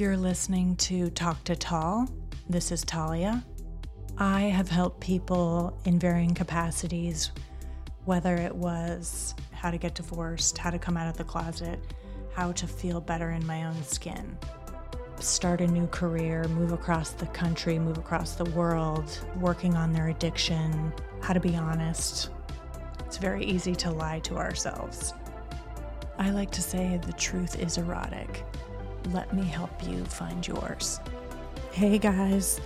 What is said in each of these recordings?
You're listening to Talk to Tal. This is Talia. I have helped people in varying capacities, whether it was how to get divorced, how to come out of the closet, how to feel better in my own skin, start a new career, move across the country, move across the world, working on their addiction, how to be honest. It's very easy to lie to ourselves. I like to say the truth is erotic. Let me help you find yours. Hey guys,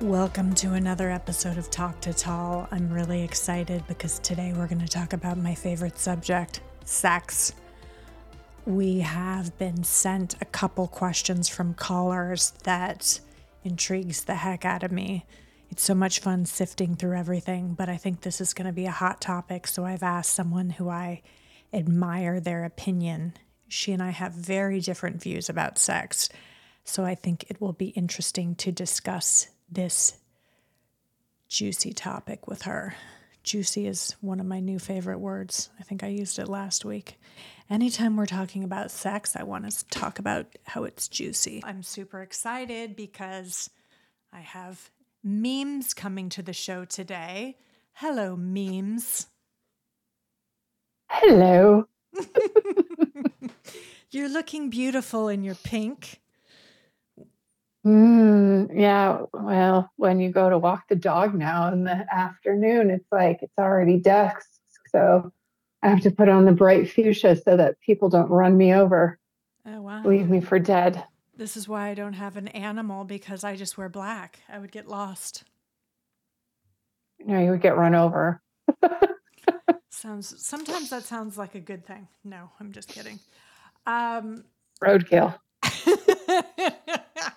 welcome to another episode of Talk to Tal. I'm really excited because today we're going to talk about my favorite subject sex. We have been sent a couple questions from callers that intrigues the heck out of me. It's so much fun sifting through everything, but I think this is going to be a hot topic, so I've asked someone who I admire their opinion. She and I have very different views about sex. So I think it will be interesting to discuss this juicy topic with her. Juicy is one of my new favorite words. I think I used it last week. Anytime we're talking about sex, I want to talk about how it's juicy. I'm super excited because I have Memez coming to the show today. Hello, Memez. Hello. You're looking beautiful in your pink. Mm, yeah. Well, when you go to walk the dog now in the afternoon, it's like it's already dusk. So I have to put on the bright fuchsia so that people don't run me over. Oh, wow. Leave me for dead. This is why I don't have an animal because I just wear black. I would get lost. No, you would get run over. Sounds sometimes that sounds like a good thing. No, I'm just kidding. Um, Roadkill.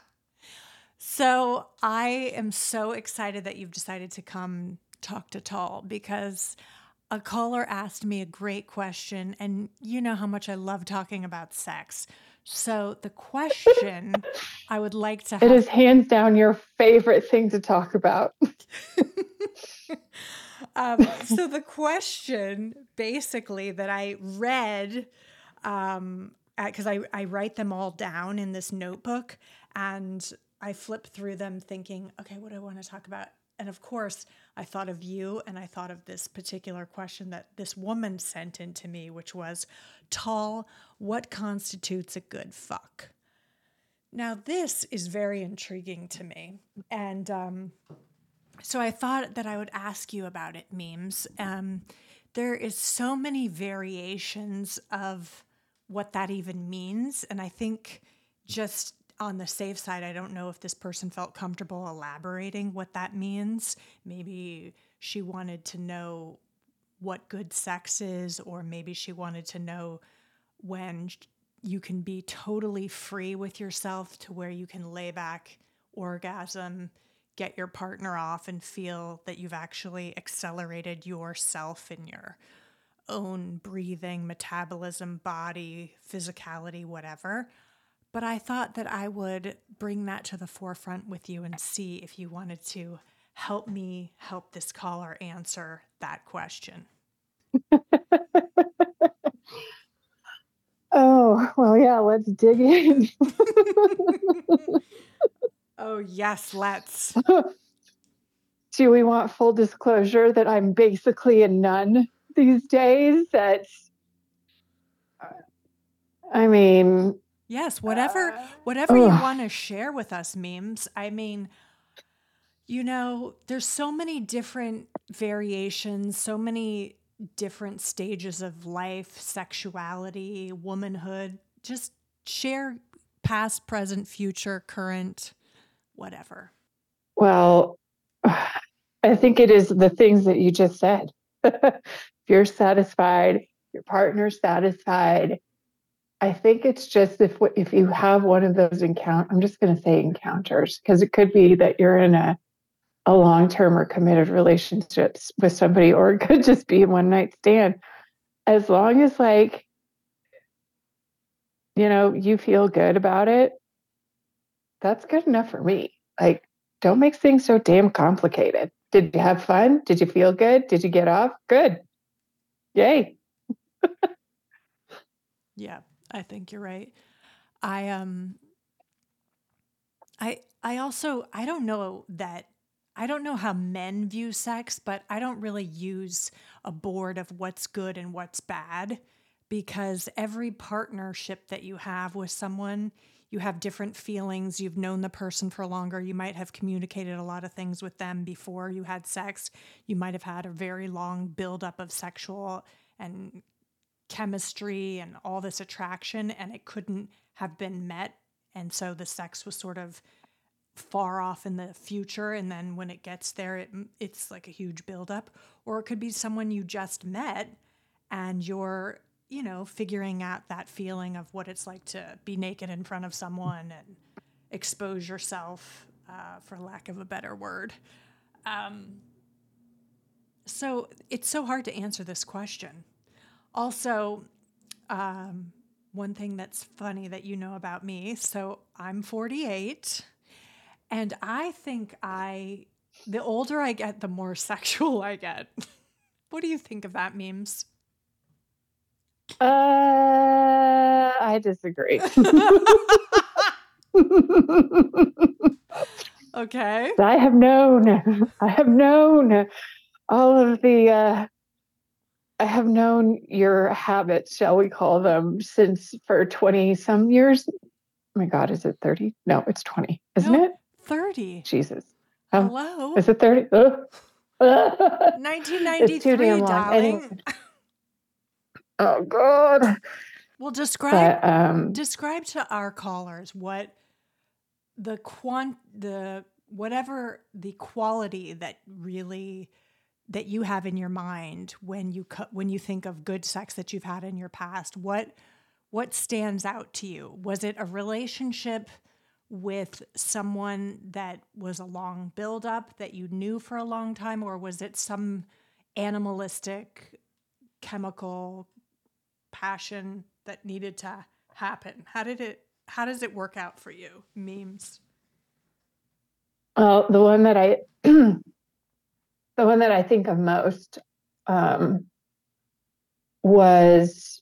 so I am so excited that you've decided to come talk to Tal because a caller asked me a great question, and you know how much I love talking about sex. So the question I would like to have- It is hands down your favorite thing to talk about. um, so the question basically that I read, um, because I, I write them all down in this notebook and I flip through them thinking, okay, what do I want to talk about? And of course, I thought of you and I thought of this particular question that this woman sent in to me, which was Tal, what constitutes a good fuck? Now, this is very intriguing to me. And um, so I thought that I would ask you about it, Memez. Um, there is so many variations of what that even means. And I think just on the safe side, I don't know if this person felt comfortable elaborating what that means. Maybe she wanted to know what good sex is, or maybe she wanted to know when you can be totally free with yourself to where you can lay back, orgasm, get your partner off, and feel that you've actually accelerated yourself in your own breathing, metabolism, body, physicality, whatever. But I thought that I would bring that to the forefront with you and see if you wanted to help me help this caller answer that question. oh, well, yeah, let's dig in. oh, yes, let's. Do we want full disclosure that I'm basically a nun these days? That, I mean, Yes, whatever uh, whatever ugh. you want to share with us Memez. I mean, you know, there's so many different variations, so many different stages of life, sexuality, womanhood. Just share past, present, future, current, whatever. Well, I think it is the things that you just said. if you're satisfied, your partner's satisfied, I think it's just if if you have one of those encounter, I'm just going to say encounters because it could be that you're in a a long term or committed relationships with somebody, or it could just be a one night stand. As long as like you know you feel good about it, that's good enough for me. Like, don't make things so damn complicated. Did you have fun? Did you feel good? Did you get off? Good. Yay. yeah. I think you're right. I um I I also I don't know that I don't know how men view sex, but I don't really use a board of what's good and what's bad because every partnership that you have with someone, you have different feelings. You've known the person for longer. You might have communicated a lot of things with them before you had sex. You might have had a very long buildup of sexual and chemistry and all this attraction, and it couldn't have been met. And so the sex was sort of far off in the future and then when it gets there it, it's like a huge buildup or it could be someone you just met and you're you know figuring out that feeling of what it's like to be naked in front of someone and expose yourself uh, for lack of a better word um, so it's so hard to answer this question also um, one thing that's funny that you know about me so i'm 48 and I think I, the older I get, the more sexual I get. what do you think of that Memez? Uh, I disagree. okay. I have known, I have known all of the, uh, I have known your habits, shall we call them, since for 20 some years. Oh my God, is it 30? No, it's 20, isn't no, it? 30. Jesus. Um, Hello? Is it 30? 1993, darling. Oh, God. Well, describe but, um, describe to our callers what the quant the whatever the quality that really that you have in your mind when you when you think of good sex that you've had in your past. What what stands out to you? Was it a relationship? with someone that was a long build up that you knew for a long time, or was it some animalistic chemical passion that needed to happen? How did it? How does it work out for you? Memez. Well, the one that I, the one that I think of most, um, was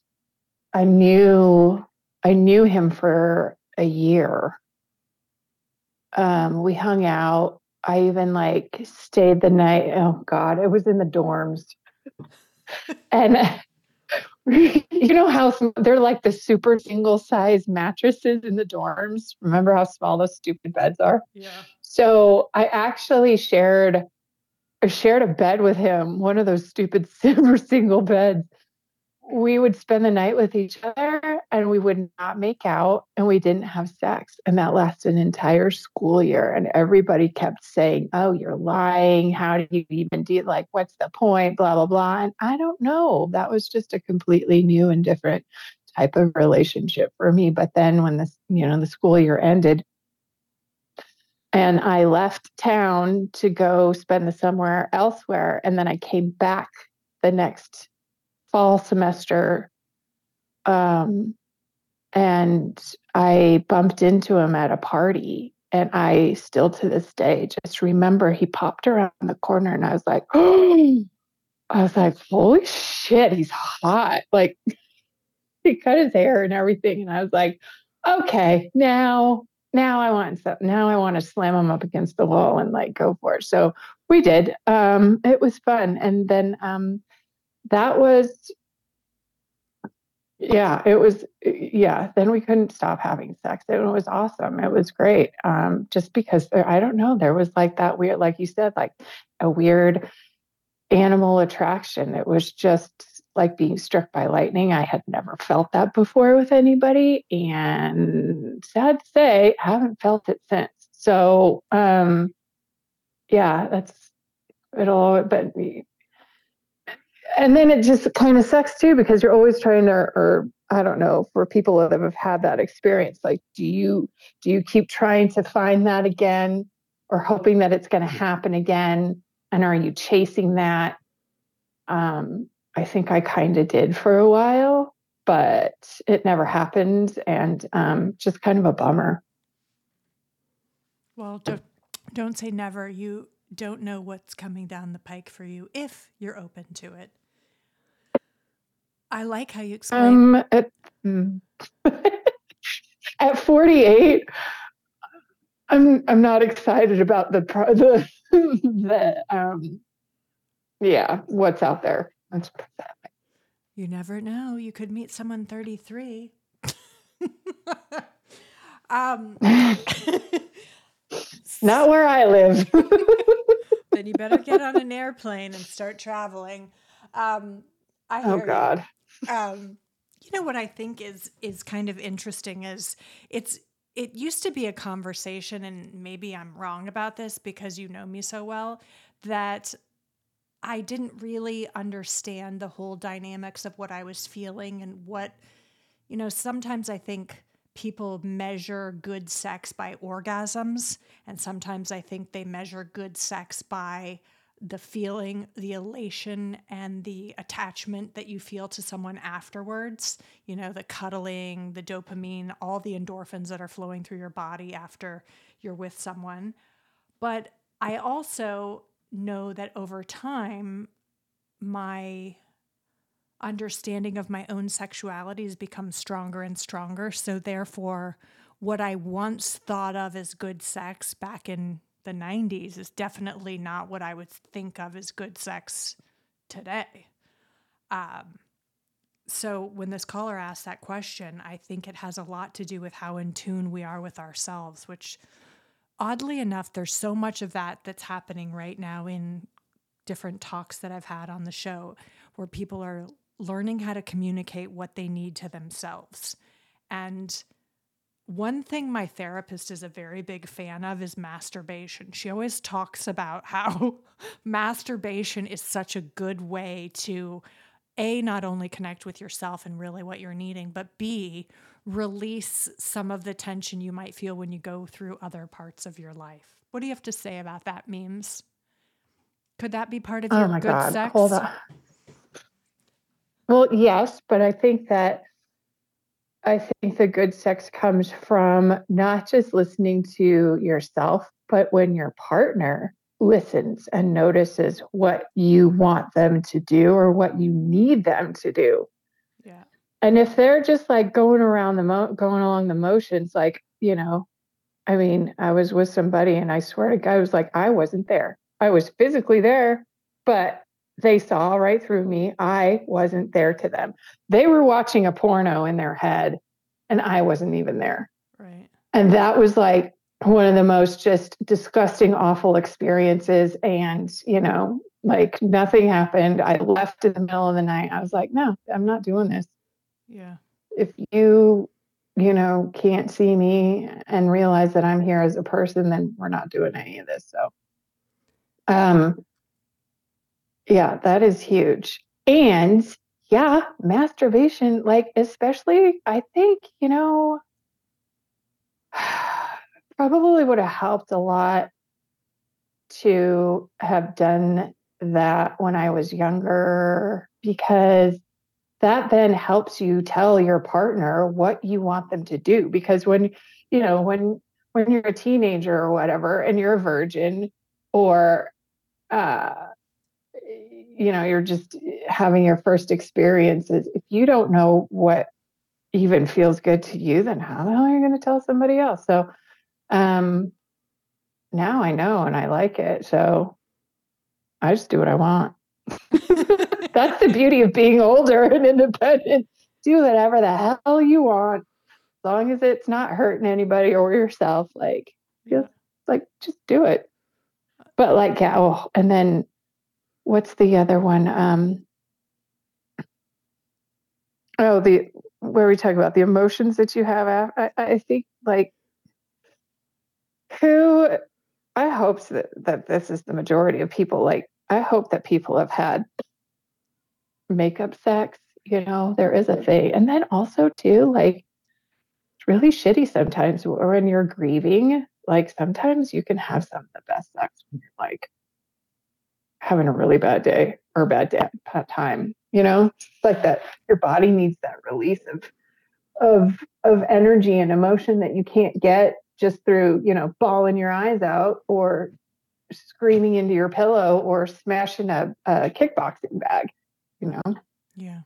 I knew I knew him for a year um, we hung out. I even like stayed the night. Oh God, it was in the dorms. and you know how they're like the super single size mattresses in the dorms. Remember how small those stupid beds are? Yeah. So I actually shared I shared a bed with him, one of those stupid super single beds we would spend the night with each other and we would not make out and we didn't have sex. And that lasted an entire school year. And everybody kept saying, Oh, you're lying. How do you even do like what's the point? Blah, blah, blah. And I don't know. That was just a completely new and different type of relationship for me. But then when this, you know, the school year ended, and I left town to go spend the somewhere elsewhere. And then I came back the next fall semester. Um, and I bumped into him at a party. And I still to this day just remember he popped around the corner and I was like, oh, I was like, holy shit, he's hot. Like he cut his hair and everything. And I was like, okay, now, now I want. Now I want to slam him up against the wall and like go for it. So we did. Um, it was fun. And then um, that was yeah it was yeah then we couldn't stop having sex. It was awesome. It was great um, just because i don't know there was like that weird like you said like a weird animal attraction. It was just like being struck by lightning. I had never felt that before with anybody and sad to say I haven't felt it since. So um yeah that's it'll but and then it just kind of sucks too because you're always trying to or i don't know for people that have had that experience like do you do you keep trying to find that again or hoping that it's going to happen again? And are you chasing that? Um, i think i kind of did for a while but it never happened and um, just kind of a bummer. Well don't, don't say never. You don't know what's coming down the pike for you if you're open to it I like how you explain. Um, at, mm. at 48, I'm I'm not excited about the the the um yeah what's out there. Let's put that way. You never know. You could meet someone 33. um, Not where I live. then you better get on an airplane and start traveling. Um, I oh God. Um, you know what I think is is kind of interesting is it's it used to be a conversation, and maybe I'm wrong about this because you know me so well that I didn't really understand the whole dynamics of what I was feeling and what, you know, sometimes I think people measure good sex by orgasms, and sometimes I think they measure good sex by the feeling, the elation, and the attachment that you feel to someone afterwards. You know, the cuddling, the dopamine, all the endorphins that are flowing through your body after you're with someone. But I also know that over time, my understanding of my own sexuality has become stronger and stronger. So, therefore, what I once thought of as good sex back in the 90s is definitely not what I would think of as good sex today. Um, so, when this caller asked that question, I think it has a lot to do with how in tune we are with ourselves, which oddly enough, there's so much of that that's happening right now in different talks that I've had on the show where people are learning how to communicate what they need to themselves. And one thing my therapist is a very big fan of is masturbation. She always talks about how masturbation is such a good way to a not only connect with yourself and really what you're needing, but b release some of the tension you might feel when you go through other parts of your life. What do you have to say about that, Memez? Could that be part of oh your good God. sex? Hold on. Well, yes, but I think that I think the good sex comes from not just listening to yourself, but when your partner listens and notices what you want them to do or what you need them to do. Yeah. And if they're just like going around the mo- going along the motions, like you know, I mean, I was with somebody and I swear to God, I was like, I wasn't there. I was physically there, but they saw right through me. I wasn't there to them. They were watching a porno in their head, and I wasn't even there. Right. And that was like one of the most just disgusting, awful experiences. And, you know, like nothing happened. I left in the middle of the night. I was like, no, I'm not doing this. Yeah. If you, you know, can't see me and realize that I'm here as a person, then we're not doing any of this. So, um, yeah, that is huge. And yeah, masturbation, like, especially, I think, you know, probably would have helped a lot to have done that when I was younger because that then helps you tell your partner what you want them to do because when you know when when you're a teenager or whatever and you're a virgin or uh you know you're just having your first experiences if you don't know what even feels good to you then how the hell are you going to tell somebody else so um now i know and i like it so i just do what i want That's the beauty of being older and independent. Do whatever the hell you want, as long as it's not hurting anybody or yourself. Like, just like just do it. But like, yeah. Oh, and then what's the other one? Um, oh, the where we talk about the emotions that you have. I, I think like who I hope that, that this is the majority of people. Like, I hope that people have had makeup sex, you know, there is a thing. And then also, too, like, it's really shitty sometimes when you're grieving. Like, sometimes you can have some of the best sex when you're like having a really bad day or bad day, bad time, you know, it's like that your body needs that release of of of energy and emotion that you can't get just through you know bawling your eyes out or screaming into your pillow or smashing a, a kickboxing bag you know? Yeah.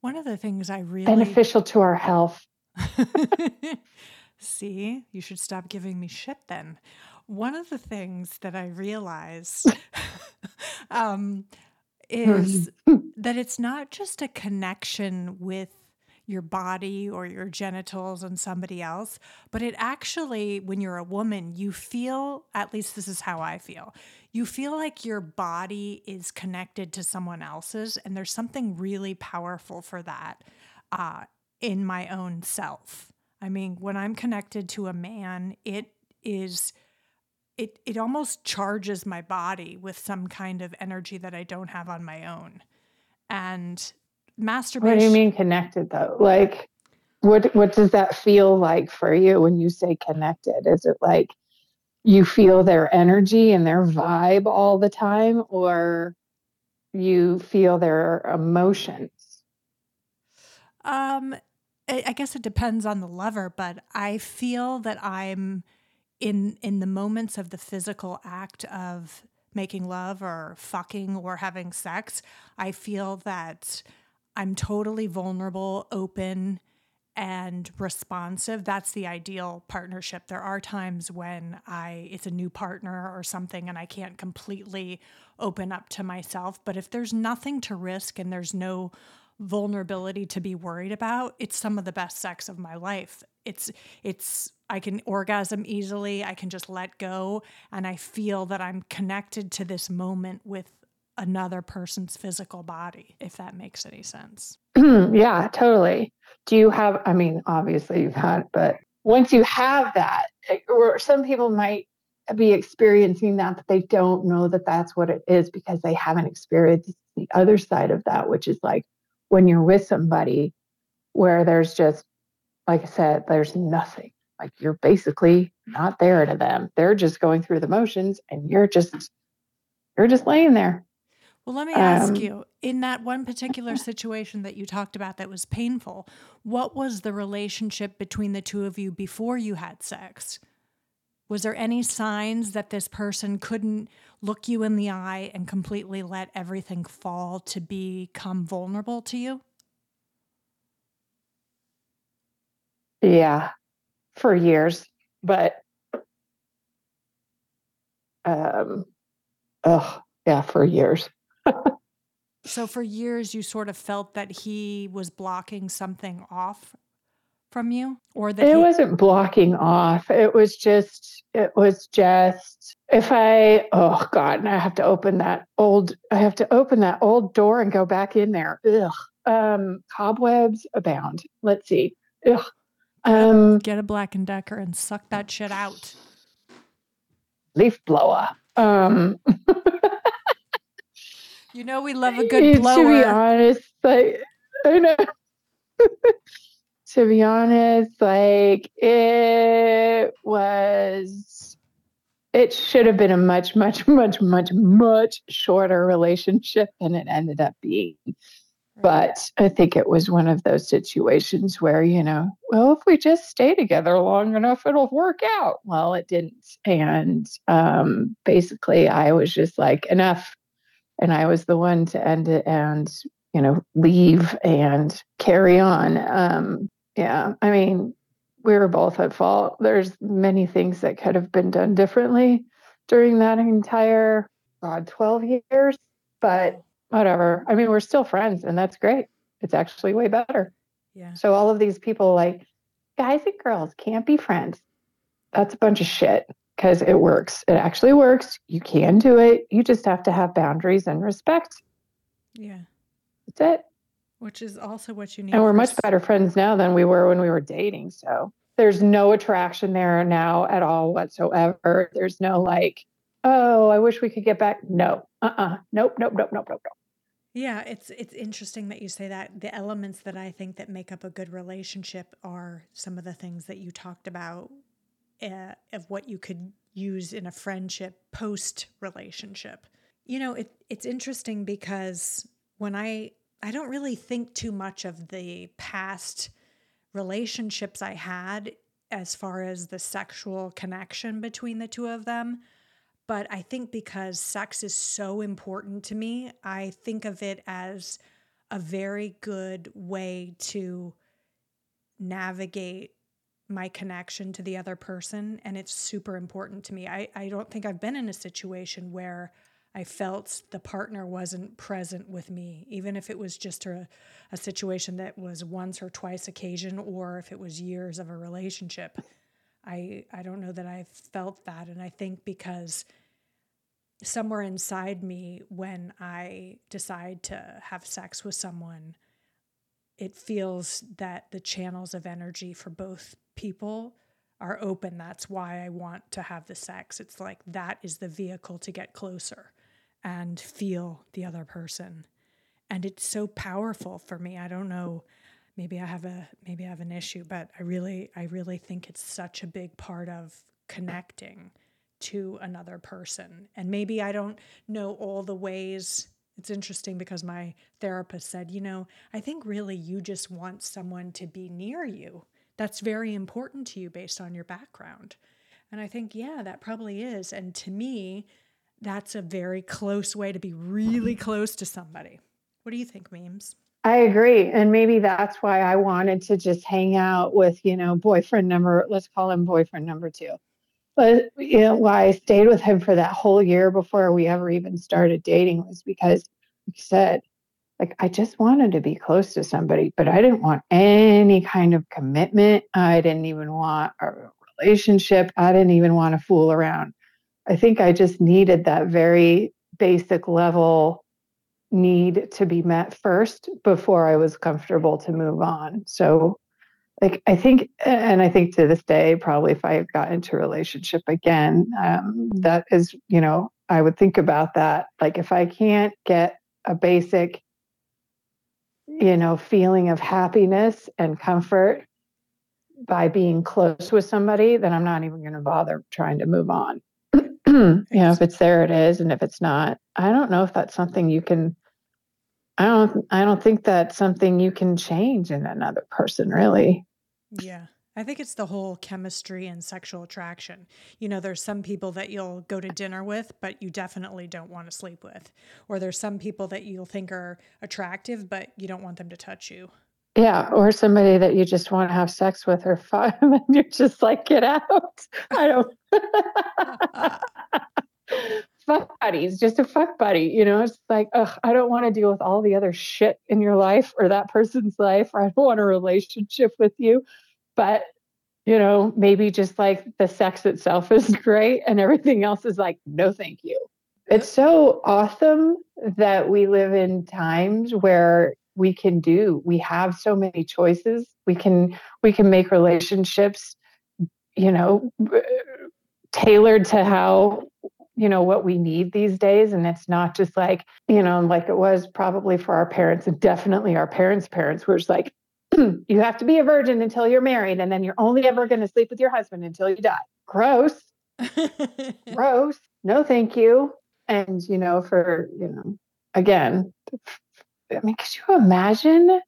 One of the things I really beneficial to our health. See, you should stop giving me shit then. One of the things that I realized um, is that it's not just a connection with your body or your genitals and somebody else, but it actually, when you're a woman, you feel, at least this is how I feel, you feel like your body is connected to someone else's. And there's something really powerful for that uh, in my own self. I mean, when I'm connected to a man, it is it it almost charges my body with some kind of energy that I don't have on my own. And masturbation What do you mean connected though? Like what what does that feel like for you when you say connected? Is it like you feel their energy and their vibe all the time or you feel their emotions? Um I guess it depends on the lover, but I feel that I'm in in the moments of the physical act of making love or fucking or having sex, I feel that I'm totally vulnerable, open, and responsive. That's the ideal partnership. There are times when I it's a new partner or something and I can't completely open up to myself, but if there's nothing to risk and there's no vulnerability to be worried about, it's some of the best sex of my life. It's it's I can orgasm easily, I can just let go and I feel that I'm connected to this moment with another person's physical body, if that makes any sense. yeah, totally. Do you have I mean, obviously you've had, but once you have that, eh, or some people might be experiencing that, but they don't know that that's what it is because they haven't experienced the other side of that, which is like when you're with somebody where there's just, like I said, there's nothing. Like you're basically not there to them. They're just going through the motions and you're just you're just laying there. Well, let me ask um, you in that one particular situation that you talked about that was painful, what was the relationship between the two of you before you had sex? Was there any signs that this person couldn't look you in the eye and completely let everything fall to become vulnerable to you? Yeah, for years, but um, oh yeah, for years. so for years, you sort of felt that he was blocking something off from you or that it he- wasn't blocking off it was just it was just if i oh god and i have to open that old i have to open that old door and go back in there Ugh. um cobwebs abound let's see Ugh. Um, get a black and decker and suck that shit out. Leaf blower. Um you know we love a good blower to be honest like i know. To be honest, like it was, it should have been a much, much, much, much, much shorter relationship than it ended up being. But I think it was one of those situations where, you know, well, if we just stay together long enough, it'll work out. Well, it didn't. And um, basically, I was just like, enough. And I was the one to end it and, you know, leave and carry on. Um, yeah, I mean, we were both at fault. There's many things that could have been done differently during that entire God, 12 years, but whatever. I mean, we're still friends and that's great. It's actually way better. Yeah. So all of these people like guys and girls can't be friends. That's a bunch of shit because it works. It actually works. You can do it. You just have to have boundaries and respect. Yeah. That's it. Which is also what you need. And we're much better friends now than we were when we were dating. So there's no attraction there now at all whatsoever. There's no like, oh, I wish we could get back. No. Uh-uh. Nope, nope, nope, nope, nope, nope. Yeah, it's it's interesting that you say that. The elements that I think that make up a good relationship are some of the things that you talked about uh, of what you could use in a friendship post relationship. You know, it it's interesting because when I I don't really think too much of the past relationships I had as far as the sexual connection between the two of them. But I think because sex is so important to me, I think of it as a very good way to navigate my connection to the other person and it's super important to me. I, I don't think I've been in a situation where I felt the partner wasn't present with me, even if it was just a, a situation that was once or twice occasion or if it was years of a relationship. I I don't know that I felt that. And I think because somewhere inside me when I decide to have sex with someone, it feels that the channels of energy for both people are open. That's why I want to have the sex. It's like that is the vehicle to get closer and feel the other person. And it's so powerful for me. I don't know, maybe I have a maybe I have an issue, but I really I really think it's such a big part of connecting to another person. And maybe I don't know all the ways. It's interesting because my therapist said, you know, I think really you just want someone to be near you. That's very important to you based on your background. And I think, yeah, that probably is. And to me, that's a very close way to be really close to somebody. What do you think, Memez? I agree. And maybe that's why I wanted to just hang out with, you know, boyfriend number, let's call him boyfriend number two. But you know, why I stayed with him for that whole year before we ever even started dating was because, you said, like I just wanted to be close to somebody, but I didn't want any kind of commitment. I didn't even want a relationship. I didn't even want to fool around. I think I just needed that very basic level need to be met first before I was comfortable to move on. So like I think, and I think to this day, probably if I got into a relationship again, um, that is, you know, I would think about that. Like if I can't get a basic, you know, feeling of happiness and comfort by being close with somebody, then I'm not even going to bother trying to move on. Hmm, you know, if it's there, it is, and if it's not, I don't know if that's something you can I don't I don't think that's something you can change in another person really. Yeah. I think it's the whole chemistry and sexual attraction. You know, there's some people that you'll go to dinner with, but you definitely don't want to sleep with. Or there's some people that you'll think are attractive, but you don't want them to touch you. Yeah, or somebody that you just want to have sex with or fun, and you're just like, get out. I don't. fuck buddies, just a fuck buddy. You know, it's like, ugh, I don't want to deal with all the other shit in your life or that person's life, or I don't want a relationship with you. But, you know, maybe just like the sex itself is great and everything else is like, no, thank you. It's so awesome that we live in times where we can do we have so many choices we can we can make relationships you know tailored to how you know what we need these days. And it's not just like you know like it was probably for our parents and definitely our parents parents were just like you have to be a virgin until you're married and then you're only ever going to sleep with your husband until you die. Gross. Gross. No thank you. And you know for you know again i mean could you imagine?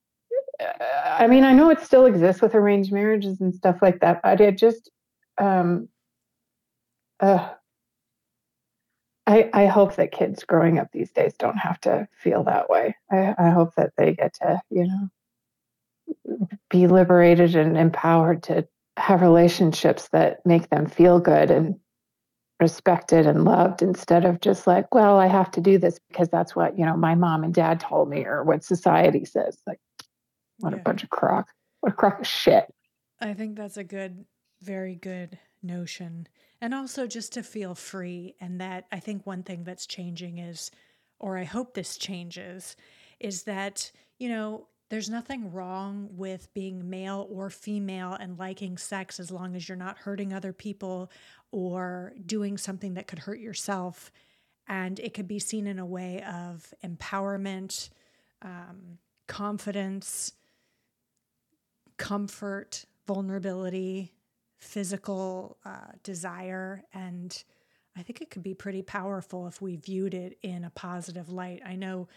I mean i know it still exists with arranged marriages and stuff like that but it just um uh, I, I hope that kids growing up these days don't have to feel that way. I, I hope that they get to, you know, be liberated and empowered to have relationships that make them feel good and respected and loved instead of just like, well, I have to do this because that's what, you know, my mom and dad told me or what society says. Like, what yeah. a bunch of crock. What a crock of shit. I think that's a good, very good notion and also just to feel free. And that I think one thing that's changing is, or I hope this changes, is that, you know, there's nothing wrong with being male or female and liking sex as long as you're not hurting other people or doing something that could hurt yourself. And it could be seen in a way of empowerment, um, confidence, comfort, vulnerability, physical uh, desire. And I think it could be pretty powerful if we viewed it in a positive light. I know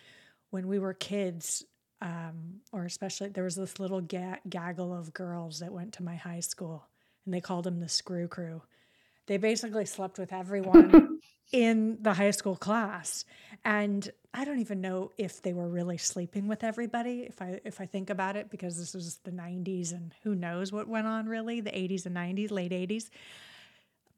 when we were kids, um, or especially there was this little ga- gaggle of girls that went to my high school, and they called them the Screw Crew. They basically slept with everyone in the high school class. And I don't even know if they were really sleeping with everybody if I if I think about it because this was the 90s and who knows what went on really the 80s and 90s late 80s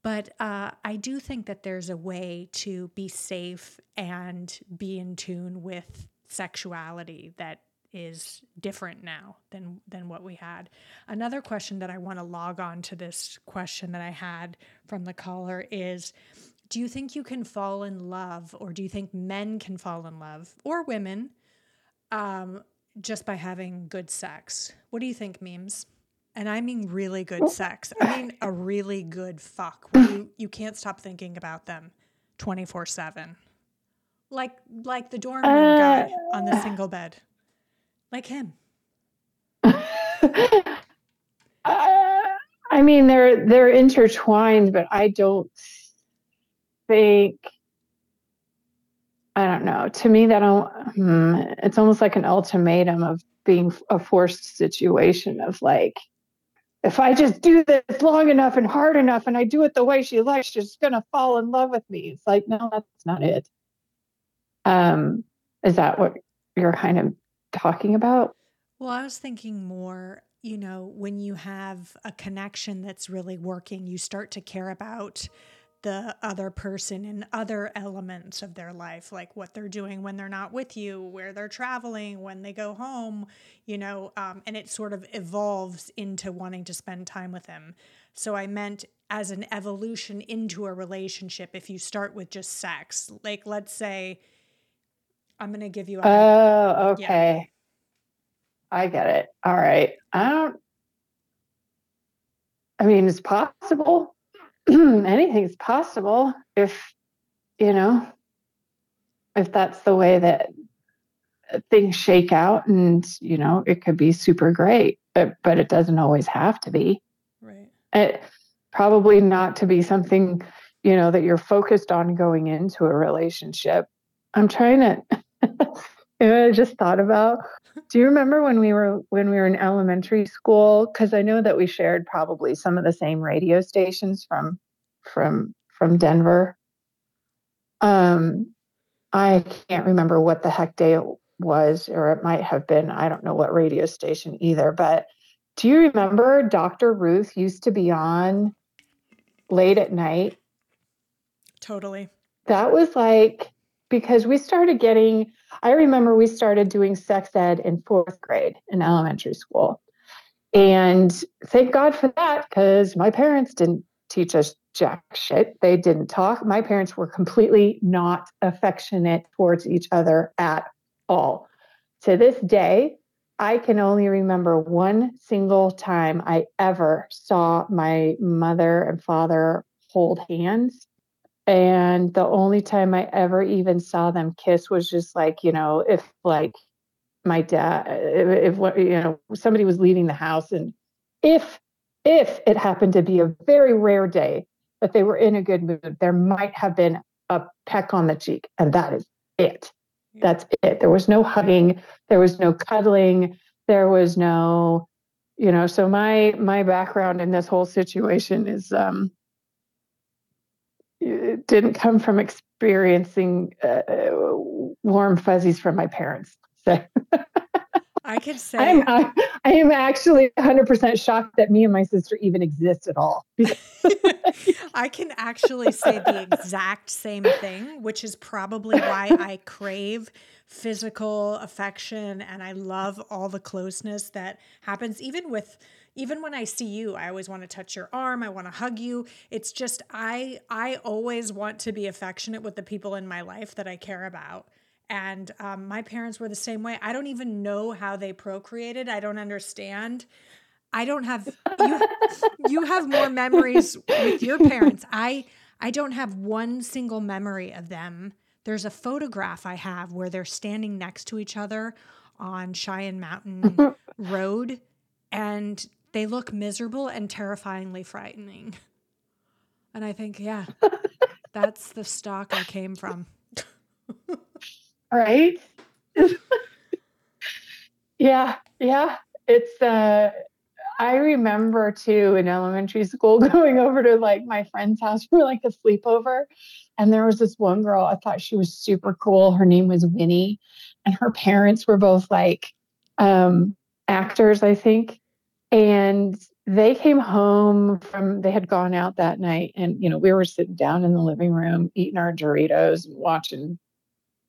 but uh, I do think that there's a way to be safe and be in tune with sexuality that is different now than than what we had. Another question that I want to log on to this question that I had from the caller is do you think you can fall in love or do you think men can fall in love or women um, just by having good sex? What do you think, Memez? And I mean really good sex. I mean a really good fuck where you, you can't stop thinking about them 24 7. Like like the dorm room uh, guy on the single bed. Like him. uh, I mean they're they're intertwined, but I don't think I don't know. To me, that hmm, it's almost like an ultimatum of being a forced situation of like, if I just do this long enough and hard enough and I do it the way she likes, she's to fall in love with me. It's like, no, that's not it. Um, is that what you're kind of talking about? Well, I was thinking more, you know, when you have a connection that's really working, you start to care about the other person and other elements of their life, like what they're doing when they're not with you, where they're traveling, when they go home, you know, um, and it sort of evolves into wanting to spend time with them. So I meant as an evolution into a relationship, if you start with just sex, like let's say, I'm going to give you a. Oh, okay. Yeah. I get it. All right. I don't. I mean, it's possible anything's possible if you know if that's the way that things shake out and you know it could be super great but, but it doesn't always have to be. Right. It probably not to be something you know that you're focused on going into a relationship. I'm trying to I just thought about. Do you remember when we were when we were in elementary school? Because I know that we shared probably some of the same radio stations from from from Denver. Um, I can't remember what the heck day it was, or it might have been. I don't know what radio station either. But do you remember Dr. Ruth used to be on late at night? Totally. That was like because we started getting I remember we started doing sex ed in fourth grade in elementary school. And thank God for that, because my parents didn't teach us jack shit. They didn't talk. My parents were completely not affectionate towards each other at all. To this day, I can only remember one single time I ever saw my mother and father hold hands and the only time I ever even saw them kiss was just like, you know, if like my dad, if, if you know, somebody was leaving the house and if, if it happened to be a very rare day that they were in a good mood, there might have been a peck on the cheek. And that is it. That's it. There was no hugging. There was no cuddling. There was no, you know, so my, my background in this whole situation is, um, it didn't come from experiencing uh, warm fuzzies from my parents. So I could say I'm, I, I am actually 100% shocked that me and my sister even exist at all. I can actually say the exact same thing, which is probably why I crave physical affection and I love all the closeness that happens even with even when I see you, I always want to touch your arm. I want to hug you. It's just I I always want to be affectionate with the people in my life that I care about. And um, my parents were the same way. I don't even know how they procreated. I don't understand. I don't have you. you have more memories with your parents. I I don't have one single memory of them. There's a photograph I have where they're standing next to each other on Cheyenne Mountain Road, and they look miserable and terrifyingly frightening. And I think, yeah, that's the stock I came from. right? yeah, yeah. It's uh I remember too in elementary school going over to like my friend's house for like a sleepover. And there was this one girl, I thought she was super cool. Her name was Winnie. And her parents were both like um, actors, I think. And they came home from, they had gone out that night. And, you know, we were sitting down in the living room eating our Doritos and watching,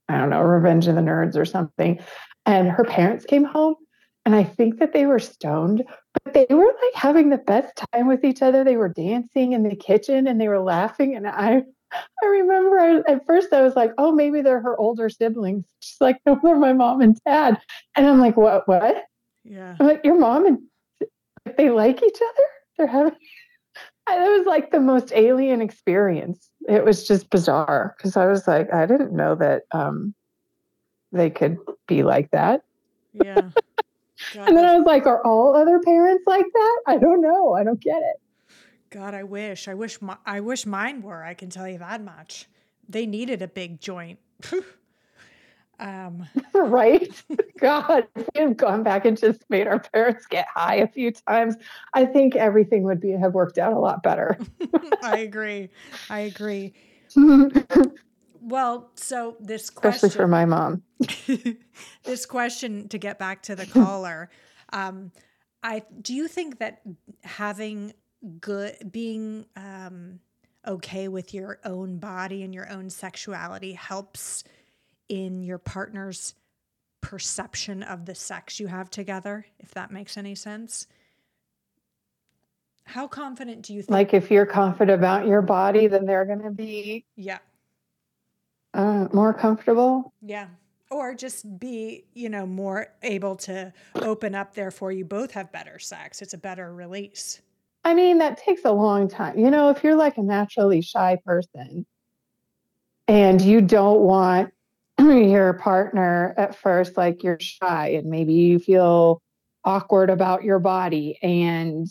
I don't know, Revenge of the Nerds or something. And her parents came home and I think that they were stoned, but they were like having the best time with each other. They were dancing in the kitchen and they were laughing. And I, I remember I, at first I was like, oh, maybe they're her older siblings. She's like, no, they're my mom and dad. And I'm like, what? What? Yeah. I'm like, your mom and they like each other. They're having. It was like the most alien experience. It was just bizarre because I was like, I didn't know that um, they could be like that. Yeah. God, and then I was like, are all other parents like that? I don't know. I don't get it. God, I wish. I wish my, I wish mine were. I can tell you that much. They needed a big joint. um, right? God, if we had gone back and just made our parents get high a few times, I think everything would be have worked out a lot better. I agree. I agree. Well, so this question, especially for my mom, this question to get back to the caller, um, I do you think that having good, being um, okay with your own body and your own sexuality helps in your partner's perception of the sex you have together, if that makes any sense? How confident do you think? Like, if you're confident about your body, then they're going to be. Yeah uh, more comfortable. Yeah. Or just be, you know, more able to open up, therefore, you both have better sex. It's a better release. I mean, that takes a long time. You know, if you're like a naturally shy person and you don't want your partner at first, like you're shy and maybe you feel awkward about your body and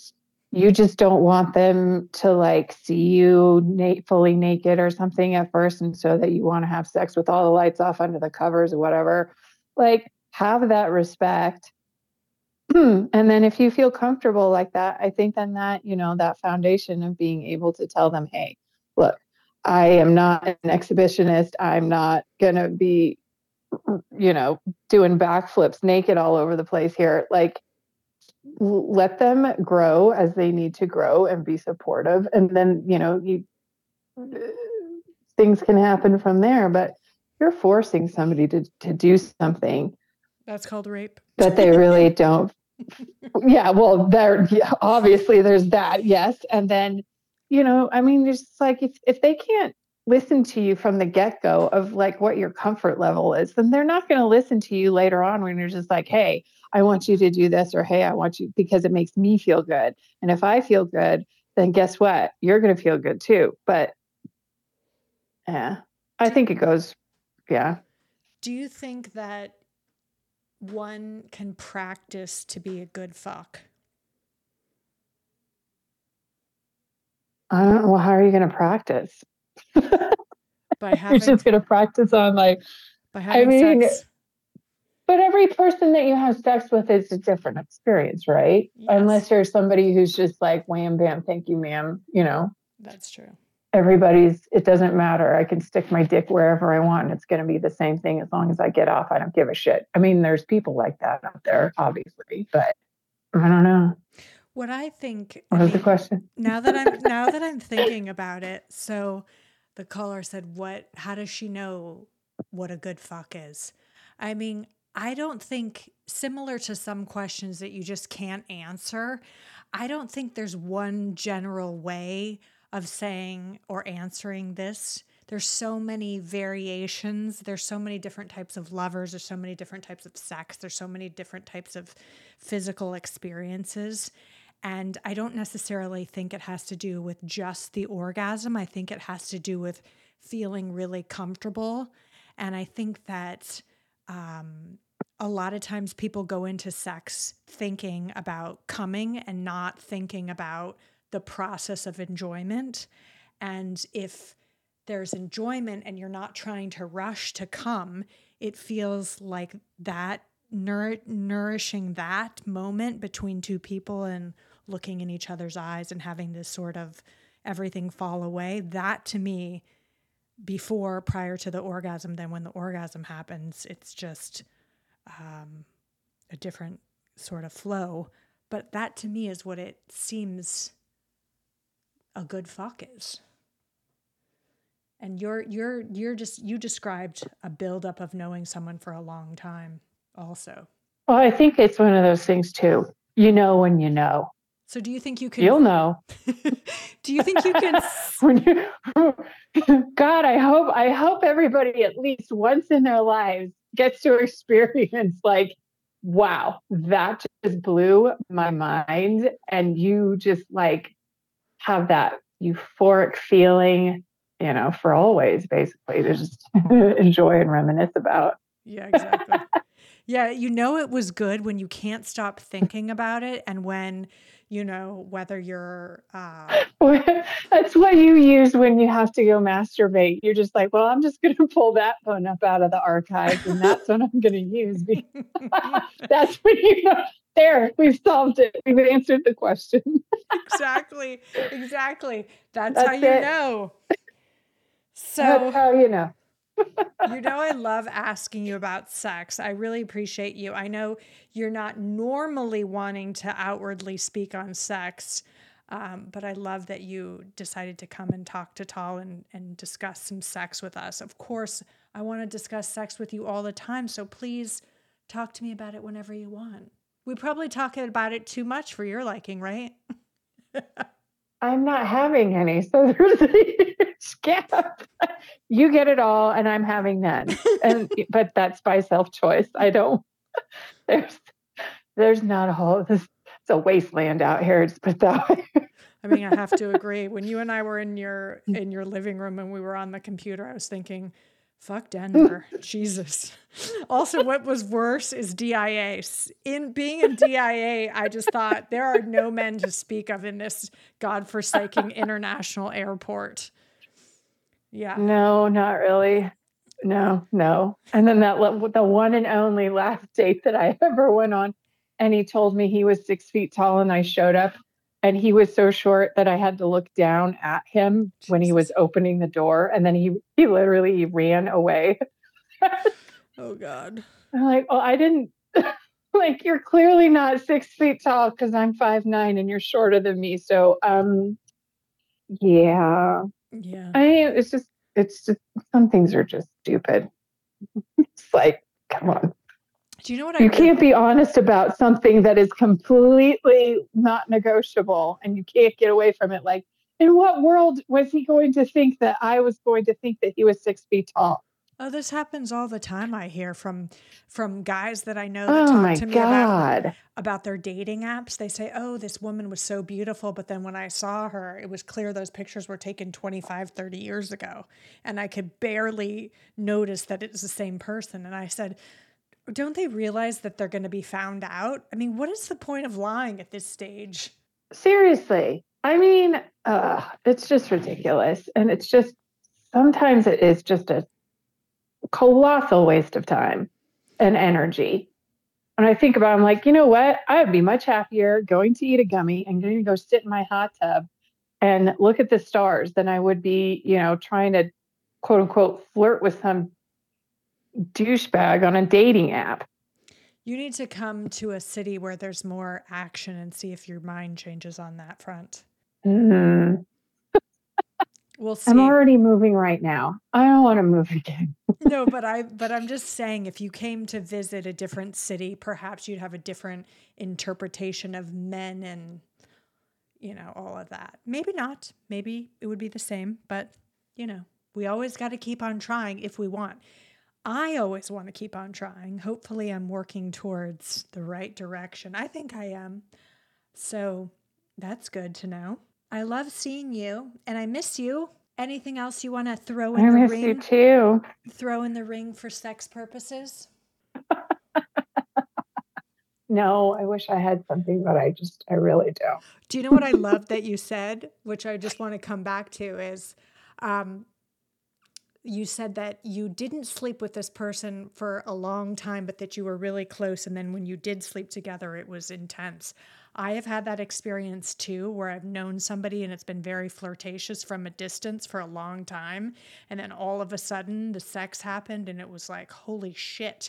you just don't want them to like see you na- fully naked or something at first and so that you want to have sex with all the lights off under the covers or whatever. Like have that respect. And then if you feel comfortable like that i think then that you know that foundation of being able to tell them hey look i am not an exhibitionist. I'm not going to be you know doing backflips naked all over the place here. Like let them grow as they need to grow and be supportive and then you know you things can happen from there but you're forcing somebody to to do something that's called rape. that they really don't yeah well there yeah, obviously there's that yes and then you know i mean there's like if if they can't listen to you from the get-go of like what your comfort level is then they're not going to listen to you later on when you're just like hey I want you to do this, or hey, I want you because it makes me feel good. And if I feel good, then guess what? You're going to feel good too. But yeah, I think it goes, yeah. Do you think that one can practice to be a good fuck? I don't know. Well, how are you going to practice? By having, You're just going to practice on like, by having I mean, sex but every person that you have sex with is a different experience, right? Yes. Unless you're somebody who's just like, wham, bam, thank you, ma'am, you know? That's true. Everybody's, it doesn't matter. I can stick my dick wherever I want and it's going to be the same thing as long as I get off. I don't give a shit. I mean, there's people like that out there, obviously, but I don't know. What I think. What was the question? Now that I'm now that I'm thinking about it, so the caller said, "What? How does she know what a good fuck is?" I mean, I don't think, similar to some questions that you just can't answer, I don't think there's one general way of saying or answering this. There's so many variations. There's so many different types of lovers. There's so many different types of sex. There's so many different types of physical experiences. And I don't necessarily think it has to do with just the orgasm. I think it has to do with feeling really comfortable. And I think that um, a lot of times people go into sex thinking about coming and not thinking about the process of enjoyment. And if there's enjoyment and you're not trying to rush to come, it feels like that nour- nourishing that moment between two people and looking in each other's eyes and having this sort of everything fall away. That to me, before, prior to the orgasm, then when the orgasm happens, it's just um, a different sort of flow. But that to me is what it seems a good fuck is. And you're you're you're just you described a buildup of knowing someone for a long time also. Well, I think it's one of those things too. You know when you know. So do you think you can You'll know. do you think you can when you God, I hope I hope everybody at least once in their lives gets to experience like wow, that just blew my mind and you just like have that euphoric feeling, you know, for always basically to just enjoy and reminisce about. Yeah, exactly. yeah, you know it was good when you can't stop thinking about it and when you know whether you're uh that's what you use when you have to go masturbate. You're just like well i'm just going to pull that phone up out of the archives and that's what i'm going to use. That's when you know there we've solved it. We've answered the question. Exactly exactly. That's, that's how you it. know. So that's how you know you know, I love asking you about sex. I really appreciate you. I know you're not normally wanting to outwardly speak on sex, um, but I love that you decided to come and talk to Tal and, and discuss some sex with us. Of course, I want to discuss sex with you all the time. So please talk to me about it whenever you want. We probably talk about it too much for your liking, right? I'm not having any. So there's a huge gap. You get it all, and I'm having none. And but that's by self choice. I don't. There's there's not a whole. It's a wasteland out here. Just put that way. I mean, I have to agree. When you and I were in your in your living room and we were on the computer, I was thinking, Fuck Denver. Jesus. Also, what was worse is DIA. In being in DIA, I just thought there are no men to speak of in this godforsaken international airport. Yeah. No, not really. No, no. And then that the one and only last date that I ever went on, and he told me he was six feet tall, and I showed up and he was so short that I had to look down at him when he was opening the door, and then he he literally ran away. oh God! I'm like, oh, I didn't. like you're clearly not six feet tall because I'm five nine and you're shorter than me. So um, yeah, yeah. I mean, it's just it's just some things are just stupid. it's like, come on. Do you know what I You can't be honest about something that is completely not negotiable and you can't get away from it. Like, in what world was he going to think that I was going to think that he was six feet tall? Oh, this happens all the time. I hear from from guys that I know that oh talk to me about about their dating apps. They say, "Oh, this woman was so beautiful, but then when I saw her, it was clear those pictures were taken 25, 30 years ago, and I could barely notice that it was the same person." And I said, don't they realize that they're going to be found out? I mean, what is the point of lying at this stage? Seriously. I mean, uh, it's just ridiculous. And it's just sometimes it is just a colossal waste of time and energy. And I think about it, I'm like, you know what? I would be much happier going to eat a gummy and going to go sit in my hot tub and look at the stars than I would be, you know, trying to quote unquote flirt with some douchebag on a dating app. You need to come to a city where there's more action and see if your mind changes on that front. Mm-hmm. We'll see. I'm already moving right now. I don't want to move again. no, but I but I'm just saying if you came to visit a different city, perhaps you'd have a different interpretation of men and you know, all of that. Maybe not. Maybe it would be the same, but you know, we always got to keep on trying if we want. I always want to keep on trying. Hopefully, I'm working towards the right direction. I think I am. So that's good to know. I love seeing you and I miss you. Anything else you want to throw in I the miss ring? You too. Throw in the ring for sex purposes? no, I wish I had something, but I just, I really don't. Do you know what I love that you said, which I just want to come back to is um, you said that you didn't sleep with this person for a long time, but that you were really close. And then when you did sleep together, it was intense. I have had that experience too, where I've known somebody and it's been very flirtatious from a distance for a long time. And then all of a sudden the sex happened and it was like, holy shit.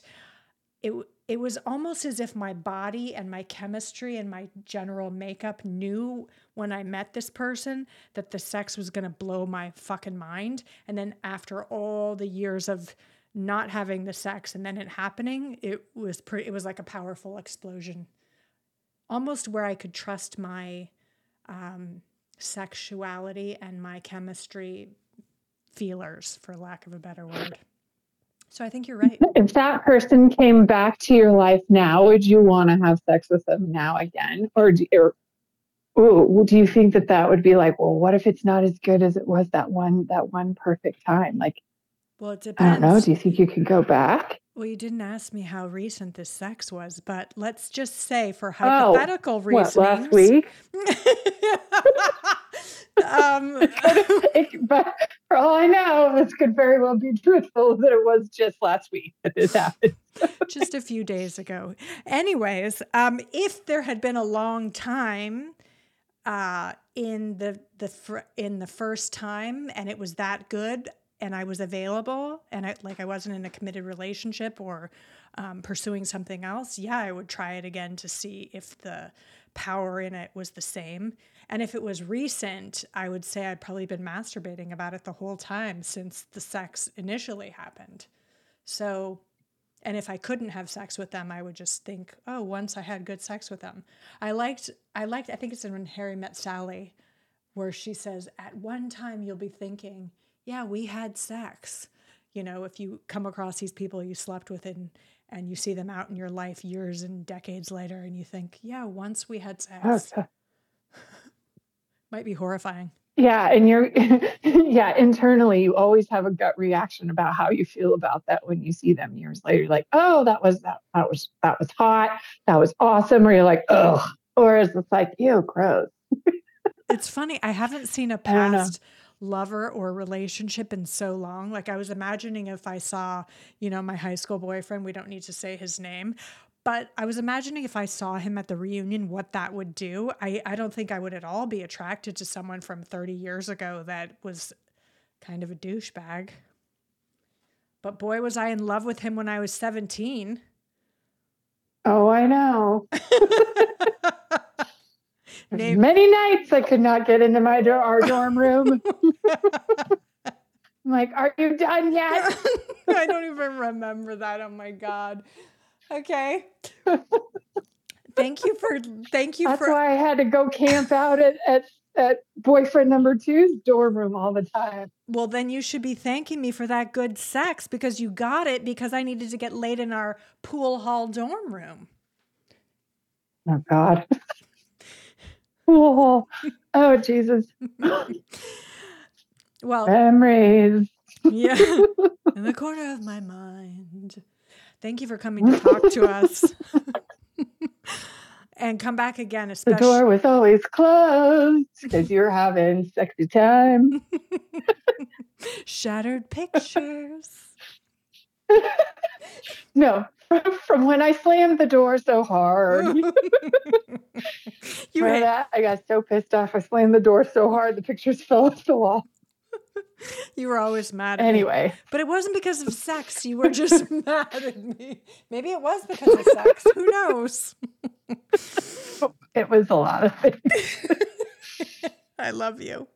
It, it was almost as if my body and my chemistry and my general makeup knew when I met this person that the sex was going to blow my fucking mind. And then after all the years of not having the sex and then it happening, it was pretty, it was like a powerful explosion. Almost where I could trust my um, sexuality and my chemistry feelers, for lack of a better word. So I think you're right. If that person came back to your life now, would you want to have sex with them now again? Or do, or, ooh, do you think that that would be like, well, what if it's not as good as it was that one that one perfect time? Like, well, it depends. I don't know. Do you think you could go back? Well, you didn't ask me how recent this sex was, but let's just say for oh, hypothetical oh, reasons. What, last week? um, it, but for all I know, this could very well be truthful that it was just last week that this happened. just a few days ago. Anyways, um, if there had been a long time uh, in the the fr- in the first time and it was that good, and I was available and I like I wasn't in a committed relationship or um, pursuing something else, yeah, I would try it again to see if the power in it was the same. And if it was recent, I would say I'd probably been masturbating about it the whole time since the sex initially happened. So, and if I couldn't have sex with them, I would just think, oh, once I had good sex with them. I liked, I liked, I think it's in when Harry met Sally, where she says, at one time you'll be thinking, yeah, we had sex. You know, if you come across these people you slept with and and you see them out in your life years and decades later and you think, yeah, once we had sex. Might be horrifying. Yeah, and you're yeah, internally you always have a gut reaction about how you feel about that when you see them years later. You're like, oh, that was that that was that was hot, that was awesome, or you're like, oh, or is it like, ew, gross. it's funny. I haven't seen a past lover or relationship in so long. Like I was imagining if I saw, you know, my high school boyfriend, we don't need to say his name, but I was imagining if I saw him at the reunion, what that would do. I, I don't think I would at all be attracted to someone from 30 years ago that was kind of a douchebag. But boy, was I in love with him when I was 17. Oh, I know. Name- many nights I could not get into my our dorm room. I'm like, are you done yet? I don't even remember that. Oh my god. Okay. thank you for thank you That's for why I had to go camp out at, at at boyfriend number two's dorm room all the time. Well, then you should be thanking me for that good sex because you got it because I needed to get laid in our pool hall dorm room. Oh God. oh, oh Jesus. well, memories. yeah, in the corner of my mind. Thank you for coming to talk to us. and come back again, especially. The door was always closed because you're having sexy time. Shattered pictures. no, from when I slammed the door so hard. you know that? I got so pissed off. I slammed the door so hard the pictures fell off the wall. you were always mad at anyway. me. Anyway. But it wasn't because of sex. You were just mad at me. Maybe it was because of sex. Who knows? it was a lot of things. I love you.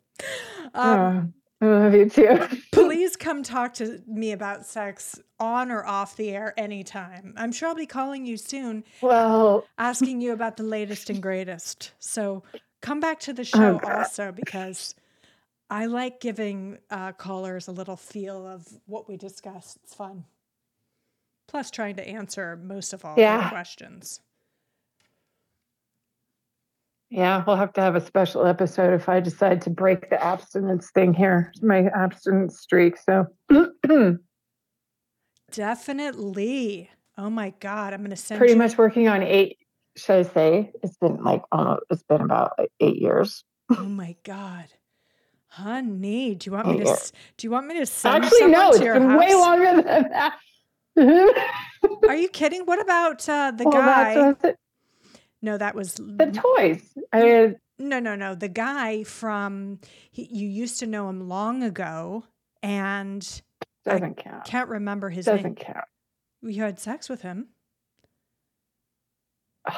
Um, uh, I love you too. please come talk to me about sex on or off the air anytime. I'm sure I'll be calling you soon. Well, asking you about the latest and greatest. So come back to the show oh, also because I like giving uh, callers a little feel of what we discussed. It's fun. Plus, trying to answer most of all yeah. their questions. Yeah, we'll have to have a special episode if I decide to break the abstinence thing here, my abstinence streak. So, definitely. Oh my God, I'm going to send pretty you- much working on eight. Should I say it's been like almost, it's been about like eight years. oh my God. Honey, do you want me to? Do you want me to send Actually, someone no, to it's your been house? way longer than that. Are you kidding? What about uh, the well, guy? that's no, that was the toys. I mean, no, no, no. The guy from he, you used to know him long ago, and I doesn't count. can't remember his Doesn't name. count. You had sex with him.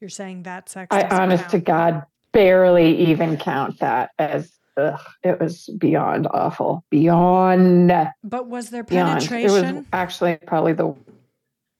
You're saying that sex? I doesn't honest to. God barely even count that as ugh, it was beyond awful. Beyond But was there beyond. It penetration? was actually probably the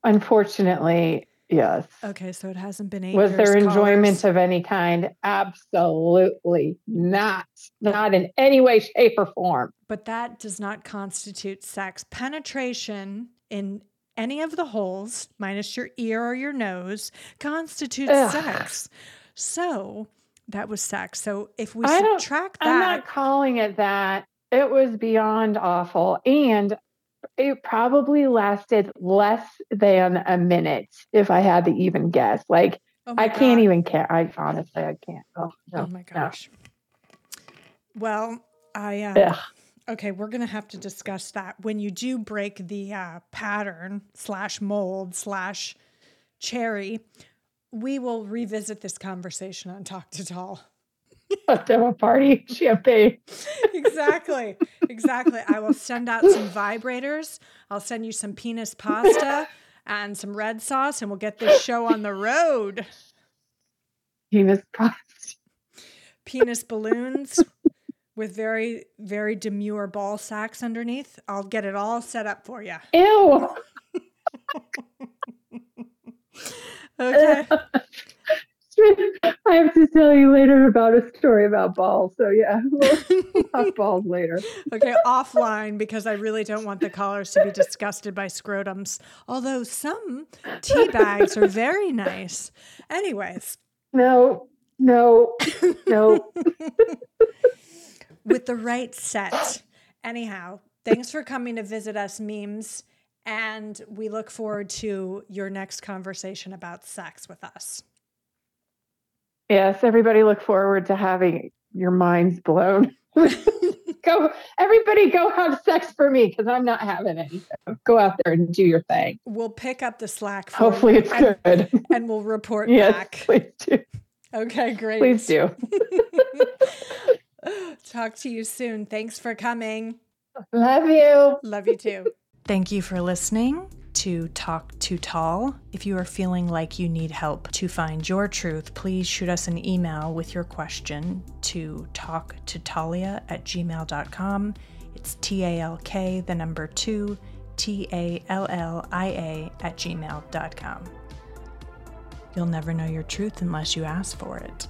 unfortunately, yes. Okay, so it hasn't been eight Was years. there enjoyment callers. of any kind? Absolutely not. Not in any way, shape, or form. But that does not constitute sex. Penetration in any of the holes, minus your ear or your nose, constitutes Ugh. sex. So that was sex. So if we I subtract I'm not calling it that. It was beyond awful. And it probably lasted less than a minute if I had to even guess. Like, oh I can't even care. I honestly, I can't. Oh, no, Oh my no. gosh. Well, I uh, okay. We're gonna have to discuss that when you do break the uh, pattern slash mold slash cherry. We will revisit this conversation on Talk to Tal. Let's have a party, champagne. exactly. Exactly. I will send out some vibrators. I'll send you some penis pasta and some red sauce, and we'll get this show on the road. Penis cross. Penis balloons with very, very demure ball sacks underneath. I'll get it all set up for you. Ew. Okay. I have to tell you later about a story about balls. So yeah, we'll talk balls later. Okay, offline because I really don't want the callers to be disgusted by scrotums. Although some tea bags are very nice. Anyways, No, no, no. with the right set. Anyhow, thanks for coming to visit us, Memez. And we look forward to your next conversation about sex with us. Yes, everybody look forward to having your minds blown. go, everybody, go have sex for me because I'm not having any. Go out there and do your thing. We'll pick up the slack. For Hopefully, it's and, good. and we'll report yes, back. please do. Okay, great. Please do. Talk to you soon. Thanks for coming. Love you. Love you too. Thank you for listening to Talk Too Tal. If you are feeling like you need help to find your truth, please shoot us an email with your question to talktotalia at gmail.com. It's T A L K, the number two, T A L L I A at gmail.com. You'll never know your truth unless you ask for it.